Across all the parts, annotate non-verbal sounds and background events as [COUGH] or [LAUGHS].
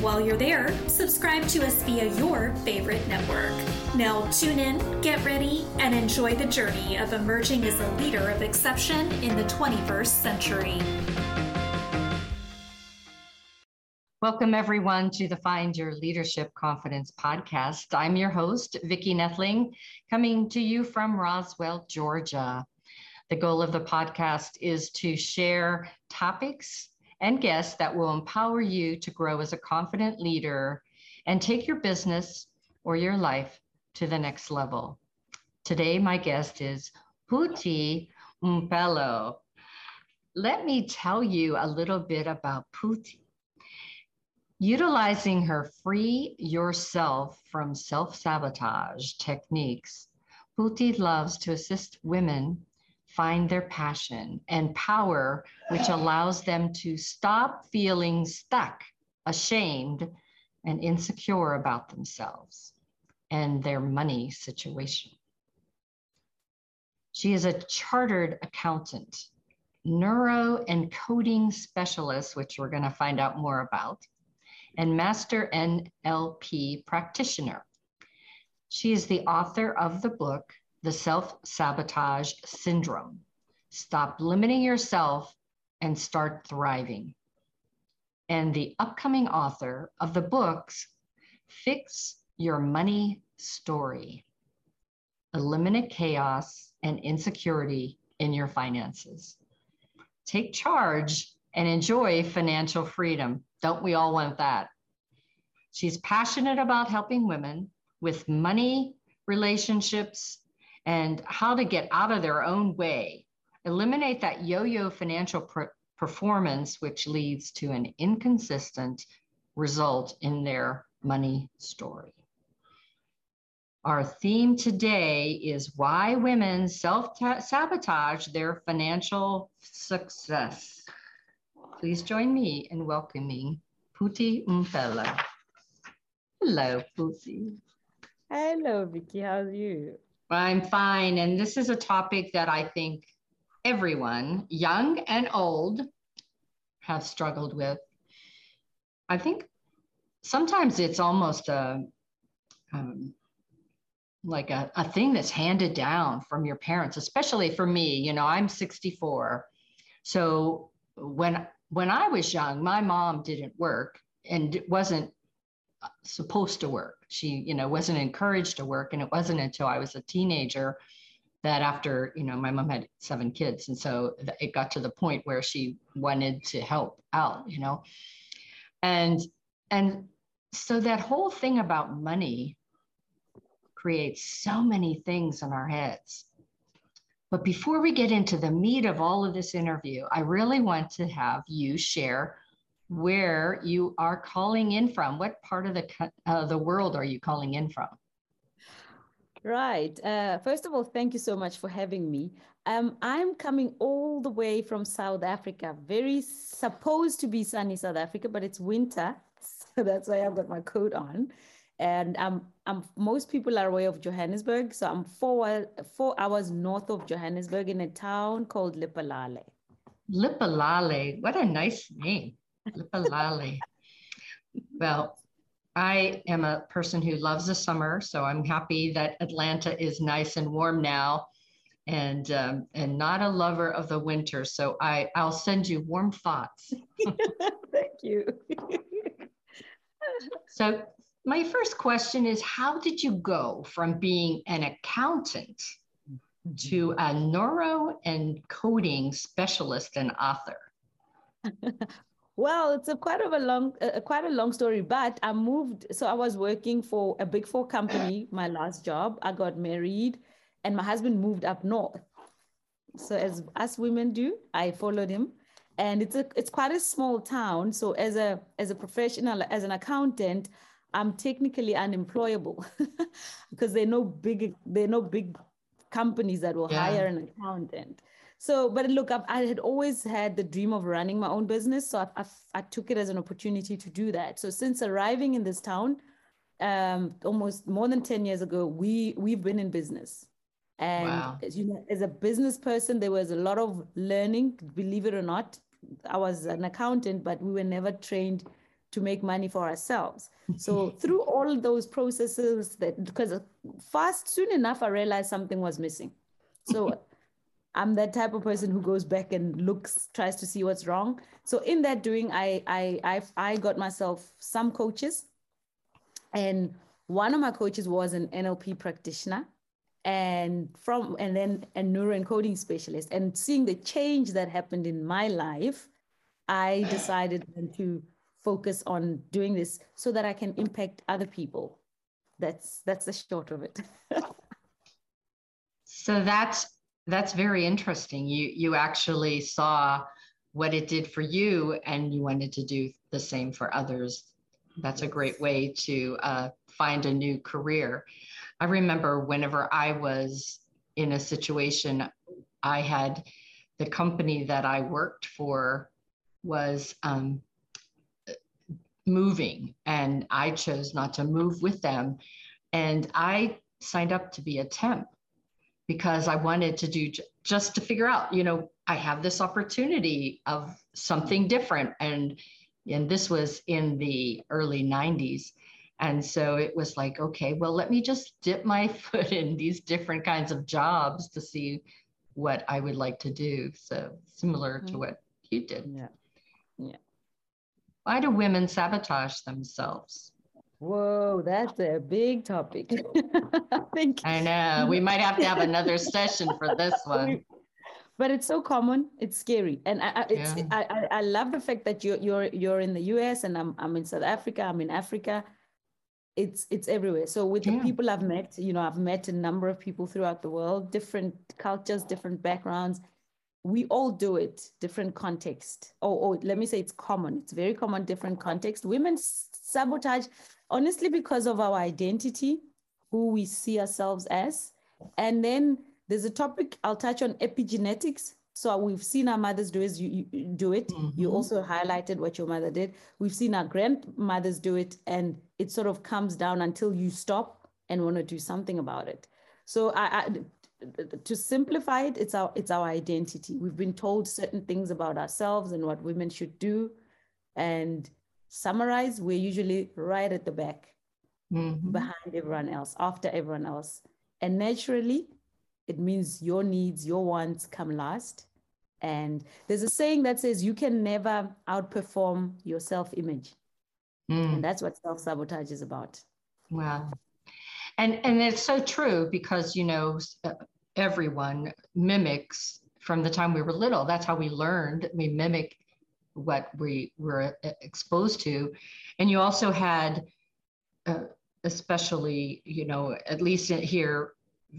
While you're there, subscribe to us via your favorite network. Now, tune in, get ready, and enjoy the journey of emerging as a leader of exception in the 21st century. Welcome, everyone, to the Find Your Leadership Confidence podcast. I'm your host, Vicki Nedling, coming to you from Roswell, Georgia. The goal of the podcast is to share topics and guests that will empower you to grow as a confident leader and take your business or your life to the next level. Today, my guest is Phuti Mphelo. Let me tell you a little bit about Phuti. Utilizing her free yourself from self sabotage techniques, Phuti loves to assist women find their passion and power, which allows them to stop feeling stuck, ashamed, and insecure about themselves and their money situation. She is a chartered accountant, neuroencoding specialist, which we're going to find out more about, and master NLP practitioner. She is the author of the book, the self sabotage syndrome. Stop limiting yourself and start thriving. And the upcoming author of the books, Fix Your Money Story Eliminate Chaos and Insecurity in Your Finances. Take charge and enjoy financial freedom. Don't we all want that? She's passionate about helping women with money, relationships, and how to get out of their own way. Eliminate that yo yo financial per- performance, which leads to an inconsistent result in their money story. Our theme today is why women self sabotage their financial success. Please join me in welcoming Phuti Mphelo. Hello, Phuti. Hello, Vicki. How's you? I'm fine. And this is a topic that I think everyone, young and old, have struggled with. I think sometimes it's almost a um, like a, a thing that's handed down from your parents, especially for me. You know, I'm 64. So when when I was young, my mom didn't work and it wasn't supposed to work. She, you know, wasn't encouraged to work. And it wasn't until I was a teenager that after, you know, my mom had seven kids. And so it got to the point where she wanted to help out, you know. And and so that whole thing about money creates so many things in our heads. But before we get into the meat of all of this interview, I really want to have you share where you are calling in from. What part of the uh, the world are you calling in from? Right. Uh, first of all, thank you so much for having me. Um, I'm coming all the way from South Africa. Very supposed to be sunny South Africa, but it's winter, [LAUGHS] so that's why I've got my coat on. And I'm, I'm most people are aware of Johannesburg, so I'm four four hours north of Johannesburg in a town called Lephalale. Lephalale, what a nice name. Lipalali. well, I am a person who loves the summer, so I'm happy that Atlanta is nice and warm now, and um, and not a lover of the winter. So I I'll send you warm thoughts. [LAUGHS] [LAUGHS] Thank you. so my first question is, how did you go from being an accountant to a neuroencoding specialist and author? [LAUGHS] Well, it's a quite of a long, uh, quite a long story. But I moved, so I was working for a big four company. [COUGHS] My last job, I got married, and my husband moved up north. So as us women do, I followed him, and it's a it's quite a small town. So as a as a professional, as an accountant, I'm technically unemployable. [LAUGHS] because there are no big there are no big companies that will yeah. hire an accountant. So, but look, I've, i had always had the dream of running my own business. So I, I, I, took it as an opportunity to do that. So since arriving in this town, um, almost more than 10 years ago, we, we've been in business. And wow. as you know, as a business person, there was a lot of learning, believe it or not. I was an accountant, but we were never trained to make money for ourselves. So [LAUGHS] through all those processes that because fast soon enough I realized something was missing. So [LAUGHS] I'm that type of person who goes back and looks, tries to see what's wrong. So in that doing, I I I, I got myself some coaches, and one of my coaches was an NLP practitioner, and from and then a neuroencoding specialist. And seeing the change that happened in my life, I decided to focus on doing this so that I can impact other people. That's that's the short of it. [LAUGHS] so that's that's very interesting. You you actually saw what it did for you and you wanted to do the same for others. That's a great way to uh, find a new career. I remember whenever I was in a situation, I had the company that I worked for was um, moving and I chose not to move with them. And I signed up to be a temp because I wanted to do just to figure out, you know, I have this opportunity of something different. And and this was in the early 90s. And so it was like, okay, well, let me just dip my [LAUGHS] foot in these different kinds of jobs to see what I would like to do. So similar to mm-hmm. what you did. Yeah. Yeah. Why do women sabotage themselves? Whoa, that's a big topic. [LAUGHS] I think I know. We might have to have another [LAUGHS] session for this one. But it's so common. It's scary, and I, it's, yeah. I, I, love the fact that you're you're you're in the U.S. and I'm I'm in South Africa. I'm in Africa. It's it's everywhere. So with yeah. the people I've met, you know, I've met a number of people throughout the world, different cultures, different backgrounds, we all do it different context oh, oh let me say it's common it's very common different context women sabotage honestly because of our identity who we see ourselves as and then there's a topic i'll touch on epigenetics so we've seen our mothers do, is you, you do it. Mm-hmm. You also highlighted what your mother did. We've seen our grandmothers do it, and it sort of comes down until you stop and want to do something about it. So I, I to simplify it, it's our it's our identity. We've been told certain things about ourselves and what women should do, and summarize, we're usually right at the back, mm-hmm. behind everyone else, after everyone else, and naturally, it means your needs, your wants come last. And there's a saying that says you can never outperform your self-image, mm. and that's what self-sabotage is about. Wow and and it's so true because you know uh, everyone mimics from the time we were little that's how we learned we mimic what we were uh, exposed to. And you also had uh, especially you know at least here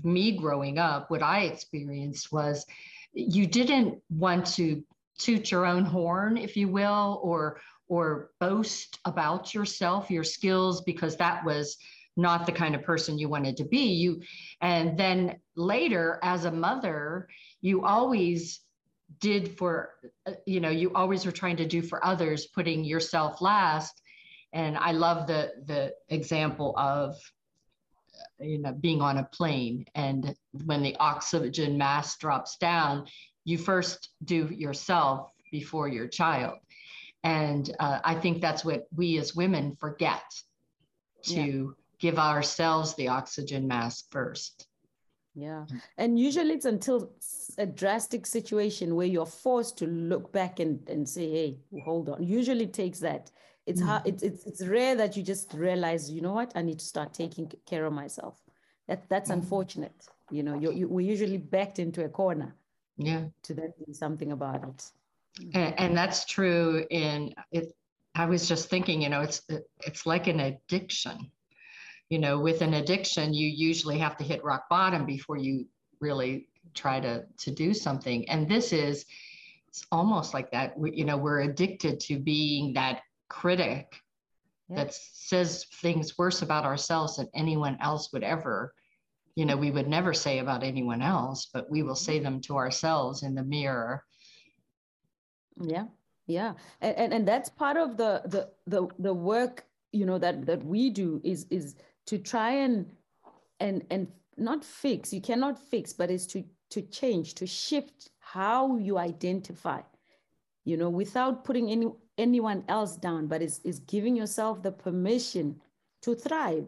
me growing up what i experienced was you didn't want to toot your own horn if you will or or boast about yourself your skills because that was not the kind of person you wanted to be. You and then later as a mother you always did for uh, you know you always were trying to do for others putting yourself last. And i love the the example of uh, you know being on a plane and when the oxygen mask drops down you first do yourself before your child. And uh, i think that's what we as women forget to give ourselves the oxygen mask first. Yeah. And usually it's until a drastic situation where you're forced to look back and, and say, hey, hold on. Usually it takes that. It's mm-hmm. hard, it's, it's it's rare that you just realize, you know what, I need to start taking care of myself. That that's mm-hmm. unfortunate. You know, you, you we're usually backed into a corner. Yeah. To then do something about it. And, and that's true in it. I was just thinking, you know, it's it's like an addiction you know with an addiction you usually have to hit rock bottom before you really try to to do something. And this is it's almost like that. We, you know we're addicted to being that critic yeah. that says things worse about ourselves than anyone else would ever you know we would never say about anyone else but we will say them to ourselves in the mirror. Yeah yeah. And and, and that's part of the the the, the work you know that that we do is is to try and and and not fix you cannot fix but it's to to change to shift how you identify you know without putting any anyone else down but it's, is giving yourself the permission to thrive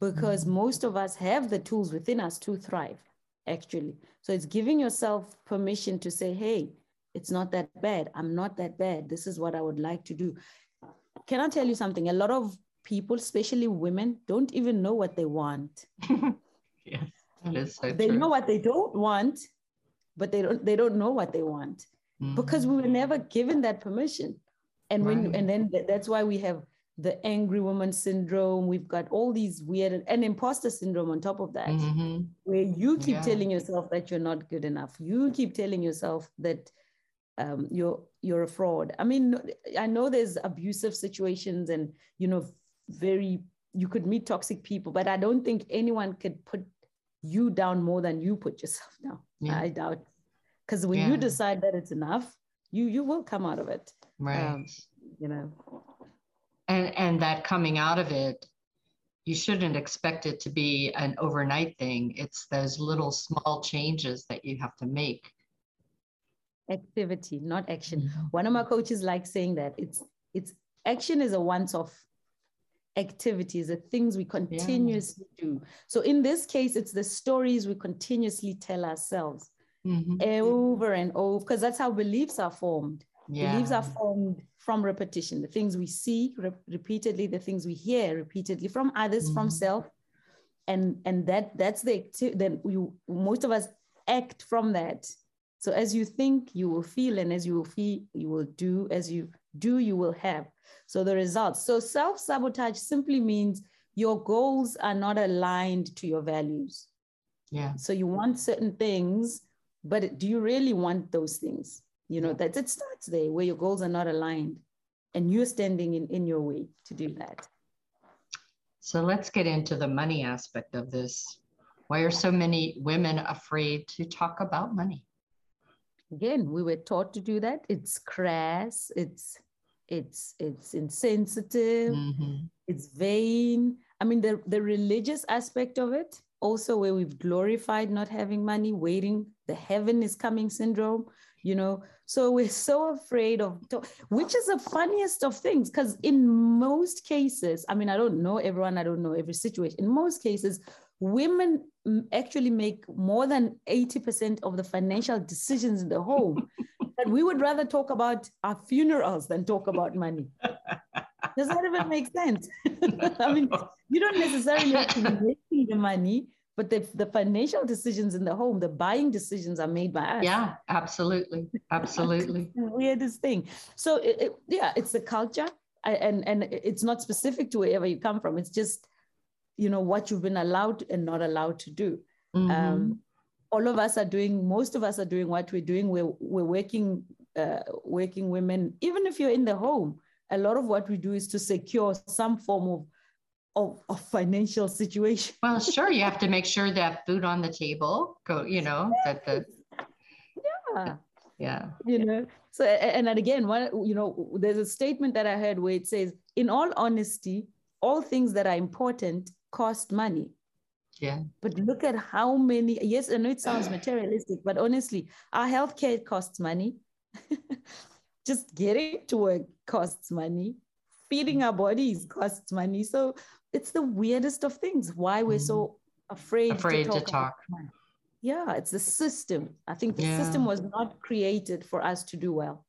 because mm-hmm. most of us have the tools within us to thrive actually. So it's giving yourself permission to say hey it's not that bad. I'm not that bad. This is what i would like to do. Can i tell you something? A lot of people especially women don't even know what they want [LAUGHS] yes that is so they true. know what they don't want but they don't they don't know what they want mm-hmm. because we were never given that permission and when right. and then that's why we have the angry woman syndrome. We've got all these weird and imposter syndrome on top of that, mm-hmm. where you keep yeah. telling yourself that you're not good enough. You keep telling yourself that um, you're you're a fraud. I mean, I know there's abusive situations and you know very you could meet toxic people, but I don't think anyone could put you down more than you put yourself down. Yeah. I doubt because when yeah. you decide that it's enough, you you will come out of it. Right. Um, you know and and that coming out of it you shouldn't expect it to be an overnight thing it's those little small changes that you have to make activity not action mm-hmm. one of my coaches like saying that it's it's action is a once off activities the things we continuously yeah. do so in this case it's the stories we continuously tell ourselves mm-hmm. over and over because that's how beliefs are formed yeah. beliefs are formed from repetition, the things we see re- repeatedly, the things we hear repeatedly from others, mm-hmm. from self. And, and that that's the activity then we most of us act from that. So as you think, you will feel, and as you will feel, you will do. As you do, you will have. So the results. So self-sabotage simply means your goals are not aligned to your values. Yeah. So you want certain things, but do you really want those things? You know, that it starts there where your goals are not aligned and you're standing in, in your way to do that. So let's get into the money aspect of this. Why are so many women afraid to talk about money? Again, we were taught to do that. It's crass, it's it's it's insensitive, mm-hmm. it's vain. I mean, the, the religious aspect of it, also where we've glorified not having money, waiting, the heaven is coming syndrome you know so we're [LAUGHS] so afraid of which is the funniest of things because in most cases i mean i don't know everyone i don't know every situation in most cases women actually make more than 80% of the financial decisions in the home [LAUGHS] but we would rather talk about our funerals than talk about money. Does that even make sense? [LAUGHS] I mean you don't necessarily have to be making the money but the, the financial decisions in the home the buying decisions are made by us. Yeah absolutely. Absolutely. [LAUGHS] Weirdest thing. So it, it, yeah it's the culture. And and it's not specific to wherever you come from. It's just you know what you've been allowed and not allowed to do. Mm-hmm. um, all of us are doing most of us are doing what we're doing we're, we're working uh, working women even if you're in the home a lot of what we do is to secure some form of of, of financial situation. Well, sure, you have to make sure that food on the table, go, you know, that the yeah. Yeah. You know, so and then again, one, you know, there's a statement that I heard where it says, in all honesty, all things that are important cost money. Yeah. But look at how many, yes, I know it sounds [CLEARS THROAT] materialistic, but honestly, our healthcare costs money. [LAUGHS] Just getting to work costs money. Feeding our bodies costs money. So it's the weirdest of things why we're so mm-hmm. afraid, afraid to talk. To talk. Yeah, it's the system. I think the yeah. system was not created for us to do well.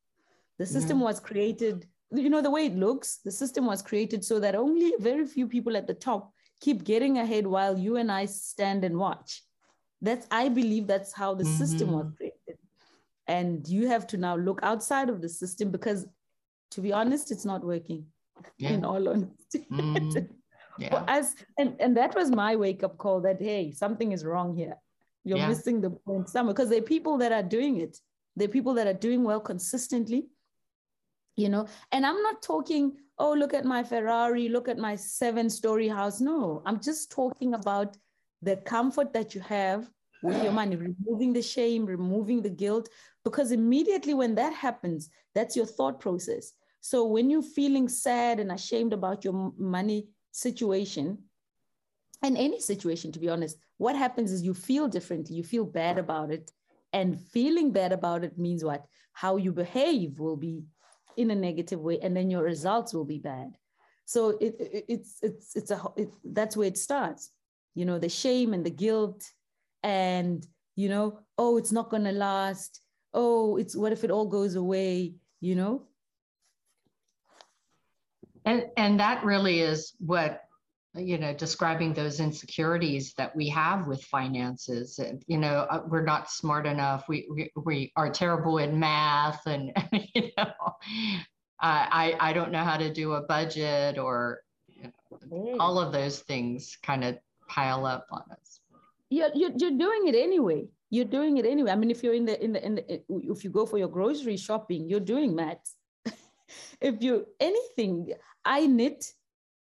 The system yeah. was created, you know, the way it looks, the system was created so that only very few people at the top keep getting ahead while you and I stand and watch. That's, I believe that's how the mm-hmm. system was mm-hmm. created. And you have to now look outside of the system because, to be honest, it's not working. Yeah. In all honesty. [LAUGHS] Mm-hmm. yeah. as and, and that was my wake up call that hey something is wrong here you're yeah. missing the point somewhere because there are people that are doing it there are people that are doing well consistently you know and i'm not talking oh, look at my Ferrari, look at my seven story house. No, I'm just talking about the comfort that you have with your money, removing the shame, removing the guilt, because immediately when that happens, that's your thought process. So when you're feeling sad and ashamed about your money situation, and any situation, to be honest, what happens is you feel differently, you feel bad about it. And feeling bad about it means what? How you behave will be in a negative way, and then your results will be bad. So it, it it's it's it's a it, that's where it starts. You know, the shame and the guilt, and you know, oh, it's not gonna last. Oh, it's what if it all goes away? You know. And and that really is what you know describing those insecurities that we have with finances you know uh, we're not smart enough we we, we are terrible in math and [LAUGHS] you know i i don't know how to do a budget or you know, all of those things kind of pile up on us. You're, you're, you're doing it anyway. You're doing it anyway. I mean if you're in the in the in the if you go for your grocery shopping you're doing maths. [LAUGHS] If you anything i knit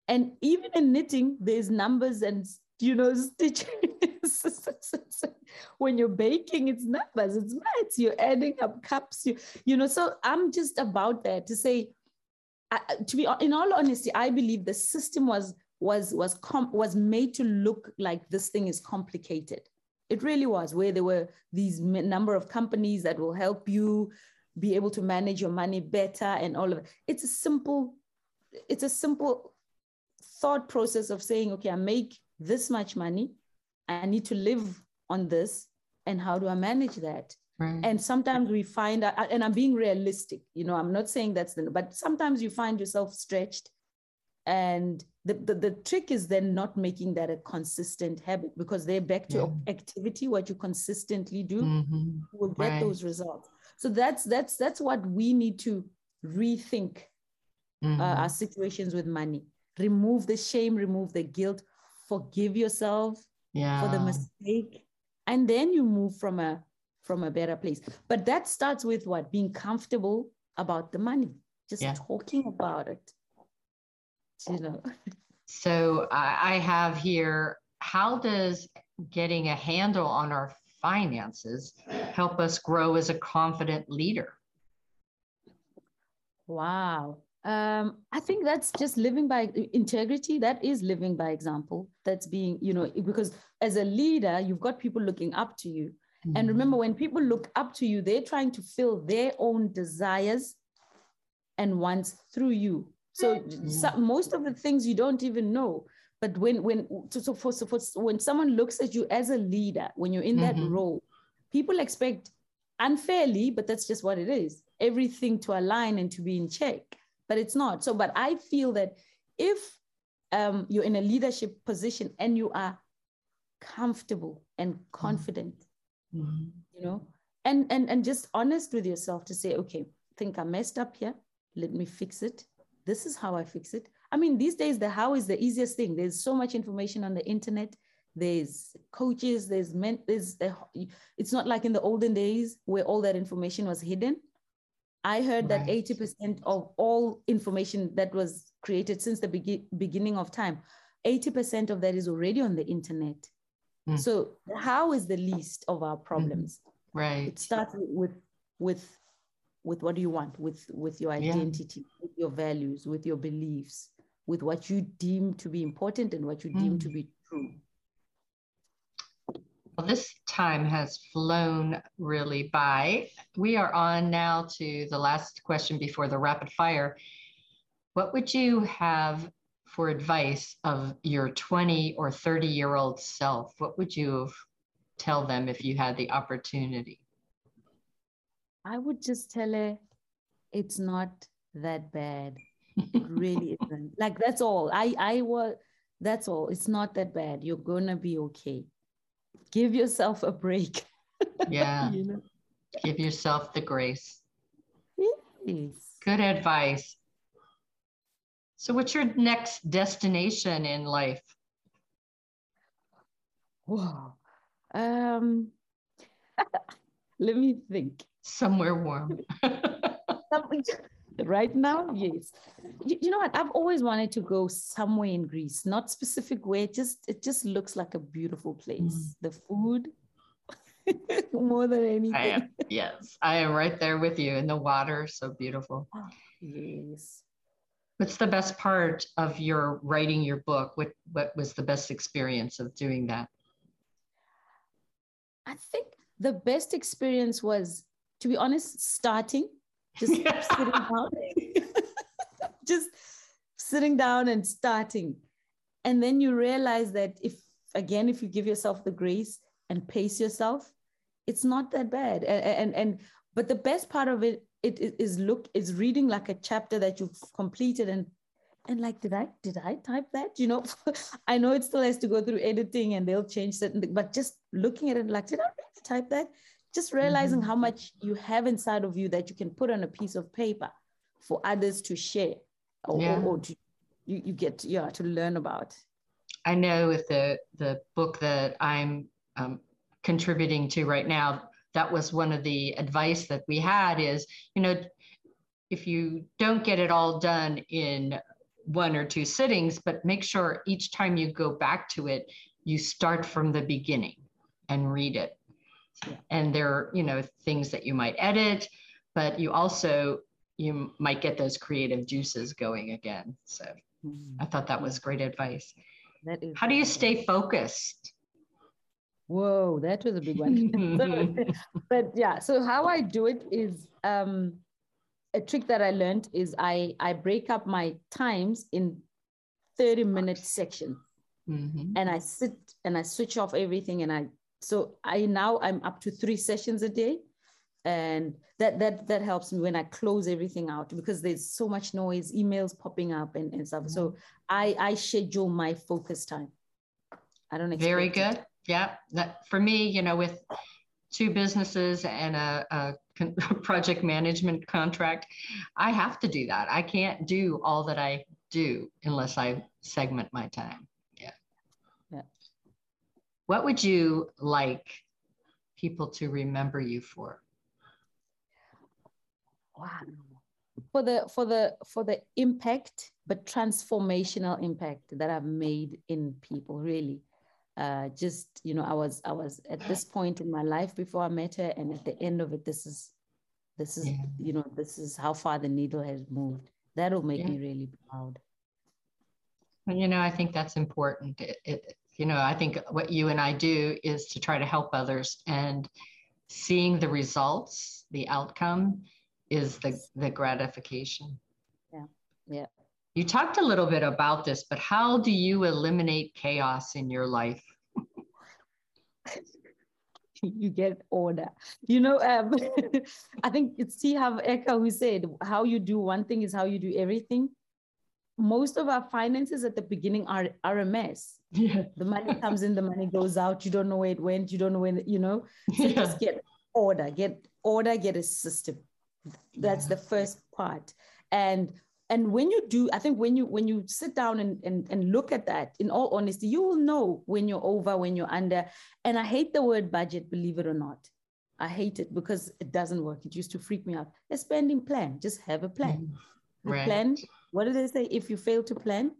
and even in knitting, there's numbers and you know stitches. [LAUGHS] when you're baking, it's numbers, it's maths. You're adding up cups. You you know. So I'm just about that to say, to be in all honesty, I believe the system was was was was made to look like this thing is complicated. It really was, where there were these number of companies that will help you be able to manage your money better and all of it. It's a simple, it's a simple thought process of saying, okay, I make this much money, I need to live on this, and how do I manage that? Right. And sometimes we find, and I'm being realistic, you know, I'm not saying that's the, but sometimes you find yourself stretched. And the, the, the trick is then not making that a consistent habit because they're back to yeah. activity, what you consistently do mm-hmm. will get right. those results. So that's that's that's what we need to rethink mm-hmm. uh, our situations with money remove the shame, remove the guilt, forgive yourself yeah. for the mistake, and then you move from a from a better place. But that starts with what? Being comfortable about the money, just yeah. talking about it. You know. So I have here, how does getting a handle on our finances help us grow as a confident leader? Wow. Um, I think that's just living by integrity. That is living by example. That's being, you know, because as a leader, you've got people looking up to you. Mm-hmm. And remember, when people look up to you, they're trying to fill their own desires and wants through you. So, mm-hmm. so most of the things you don't even know. But when when so, so for, so for when someone looks at you as a leader, when you're in mm-hmm. that role, people expect unfairly, but that's just what it is. Everything to align and to be in check but it's not. So, but I feel that if um, you're in a leadership position and you are comfortable and mm-hmm. confident, mm-hmm. you know, and and and just honest with yourself to say, okay, think I messed up here. Let me fix it. This is how I fix it. I mean, these days the how is the easiest thing. There's so much information on the internet. There's coaches. There's men. There's it's not like in the olden days where all that information was hidden. I heard right. that 80% of all information that was created since the be- beginning of time, 80% of that is already on the internet. Mm. So how is the least of our problems? Mm. Right. It starts with with with what do you want with with your identity, yeah. with your values, with your beliefs, with what you deem to be important and what you mm. deem to be true. Well, this time has flown really by. We are on now to the last question before the rapid fire. What would you have for advice of your 20 or 30 year old self? What would you tell them if you had the opportunity? I would just tell her it's not that bad. [LAUGHS] It really isn't. Like that's all. I I was that's all. It's not that bad. You're gonna be okay give yourself a break. [LAUGHS] Yeah. you know? Give yourself the grace. Yes. Good advice. So, what's your next destination in life? Wow. Um, [LAUGHS] let me think. Somewhere warm. [LAUGHS] right now, yes. You, you, know what? I've always wanted to go somewhere in Greece, not specific where. Just it just looks like a beautiful place. Mm. The food, [LAUGHS] more than anything. I am, yes, I am right there with you. And the water, so beautiful. Oh, yes. What's the best part of your writing your book? What what was the best experience of doing that? I think the best experience was, to be honest, starting, just [LAUGHS] sitting down, [LAUGHS] just sitting down and starting. And then you realize that if, again, if you give yourself the grace and pace yourself, it's not that bad. And, and, and but the best part of it, it is look, is reading like a chapter that you've completed and and like did i did i type that you know [LAUGHS] i know it still has to go through editing and they'll change certain but just looking at it like did i really type that just realizing mm-hmm. how much you have inside of you that you can put on a piece of paper for others to share or, yeah. or, or to, you, you get yeah to learn about i know with the the book that i'm um, contributing to right now that was one of the advice that we had is you know if you don't get it all done in one or two sittings, but make sure each time you go back to it, you start from the beginning and read it. Yeah. And there are, you know, things that you might edit, but you also you might get those creative juices going again. So mm-hmm. I thought that was great advice. That is How do you stay focused? Whoa, that was a big one. [LAUGHS] [LAUGHS] but yeah, so how I do it is um a trick that I learned is I, I break up my times in 30 minute sections. Mm-hmm. And I sit and I switch off everything. And I, so I now I'm up to three sessions a day. And that that that helps me when I close everything out because there's so much noise, emails popping up and, and stuff. Mm-hmm. So I I schedule my focus time. I don't Very good. It. Yeah. That for me, you know, with two businesses and a, a [LAUGHS] project management contract, I have to do that. I can't do all that I do unless I segment my time. What would you like people to remember you for? Wow. For the for the for the impact, but transformational impact that I've made in people, really. Uh, just you know i was i was at this point in my life before i met her and at the end of it this is this is yeah. you know this is how far the needle has moved that'll make yeah. me really proud and you know i think that's important it, it, you know i think what you and i do is to try to help others and seeing the results the outcome is the the gratification yeah yeah you talked a little bit about this, but how do you eliminate chaos in your life? [LAUGHS] you get order. You know, um, [LAUGHS] I think it's T. Harv Eker who said, how you do one thing is how you do everything. Most of our finances at the beginning are, are a mess. Yeah. The money comes in, the money goes out. You don't know where it went. You don't know when, you know. So yeah. just get order, get order, get a system. That's yeah. the first part. And and when you do i think when you when you sit down and, and and look at that in all honesty you will know when you're over when you're under and i hate the word budget believe it or not i hate it because it doesn't work it used to freak me out a spending plan just have a plan mm, right. plan what do they say if you fail to plan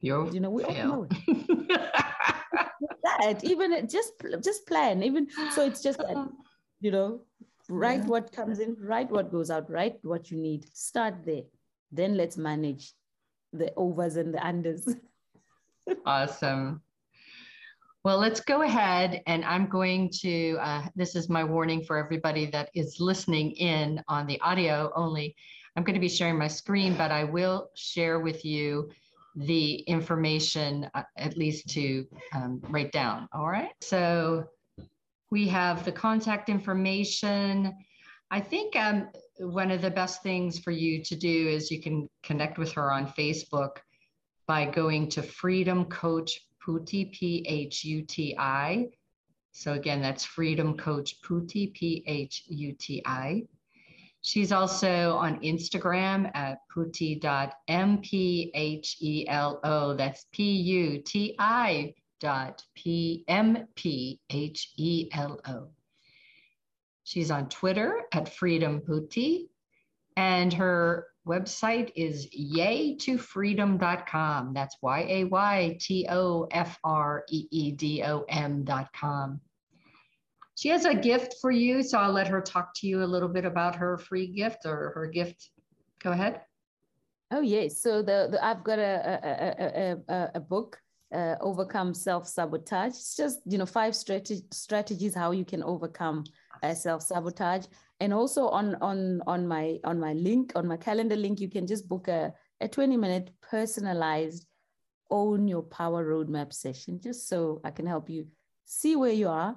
you you know we fail. all know [LAUGHS] that even just just plan even so it's just that you know write yeah. what comes in write what goes out write what you need start there then let's manage the overs and the unders. [LAUGHS] awesome. Well, let's go ahead and I'm going to, uh, this is my warning for everybody that is listening in on the audio only. I'm going to be sharing my screen, but I will share with you the information, uh, at least to um, write down. All right. So we have the contact information. I think um, one of the best things for you to do is you can connect with her on Facebook by going to Freedom Coach Phuti, P H U T I. So again, that's Freedom Coach Phuti, P H U T I. She's also on Instagram at phuti.mphelo. That's P U T I dot P M P H E L O. She's on Twitter at Freedom Phuti. And her website is yaytofreedom.com. That's Y A Y T O F R E E D O M.com. She has a gift for you, so I'll let her talk to you a little bit about her free gift or her gift. Go ahead. Oh yes, so the, the I've got a a, a, a, book, uh, overcome self sabotage. It's just you know five strate- strategies how you can overcome uh, self sabotage, and also on on on my on my link on my calendar link, you can just book a a twenty minute personalized own your power roadmap session, just so I can help you see where you are.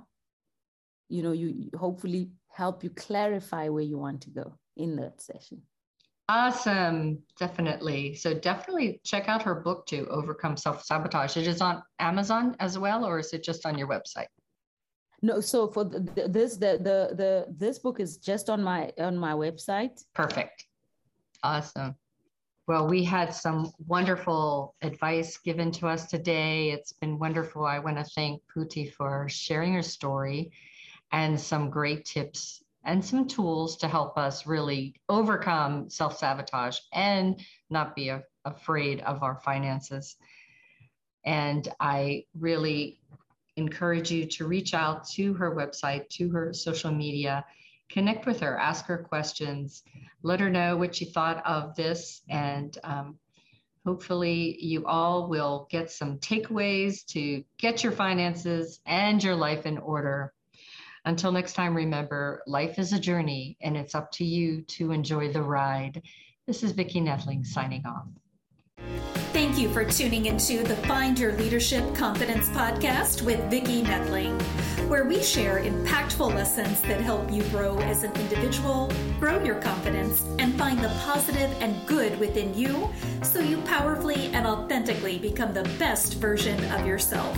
You know, you, hopefully help you clarify where you want to go in that session. Awesome. Definitely. So definitely check out her book to overcome self-sabotage. It is on Amazon as well, or is it just on your website? No, so for the, the, this the, the the this book is just on my on my website. Perfect. Awesome. Well, we had some wonderful advice given to us today. It's been wonderful. I want to thank Phuti for sharing her story and some great tips and some tools to help us really overcome self sabotage and not be a, afraid of our finances. And I really encourage you to reach out to her website, to her social media, connect with her, ask her questions, let her know what you thought of this, and um, hopefully you all will get some takeaways to get your finances and your life in order until next time, remember life is a journey and it's up to you to enjoy the ride. This is Vicki Nedling signing off. Thank you for tuning into the Find Your Leadership Confidence podcast with Vicki Nedling, where we share impactful lessons that help you grow as an individual, grow your confidence, and find the positive and good within you so you powerfully and authentically become the best version of yourself.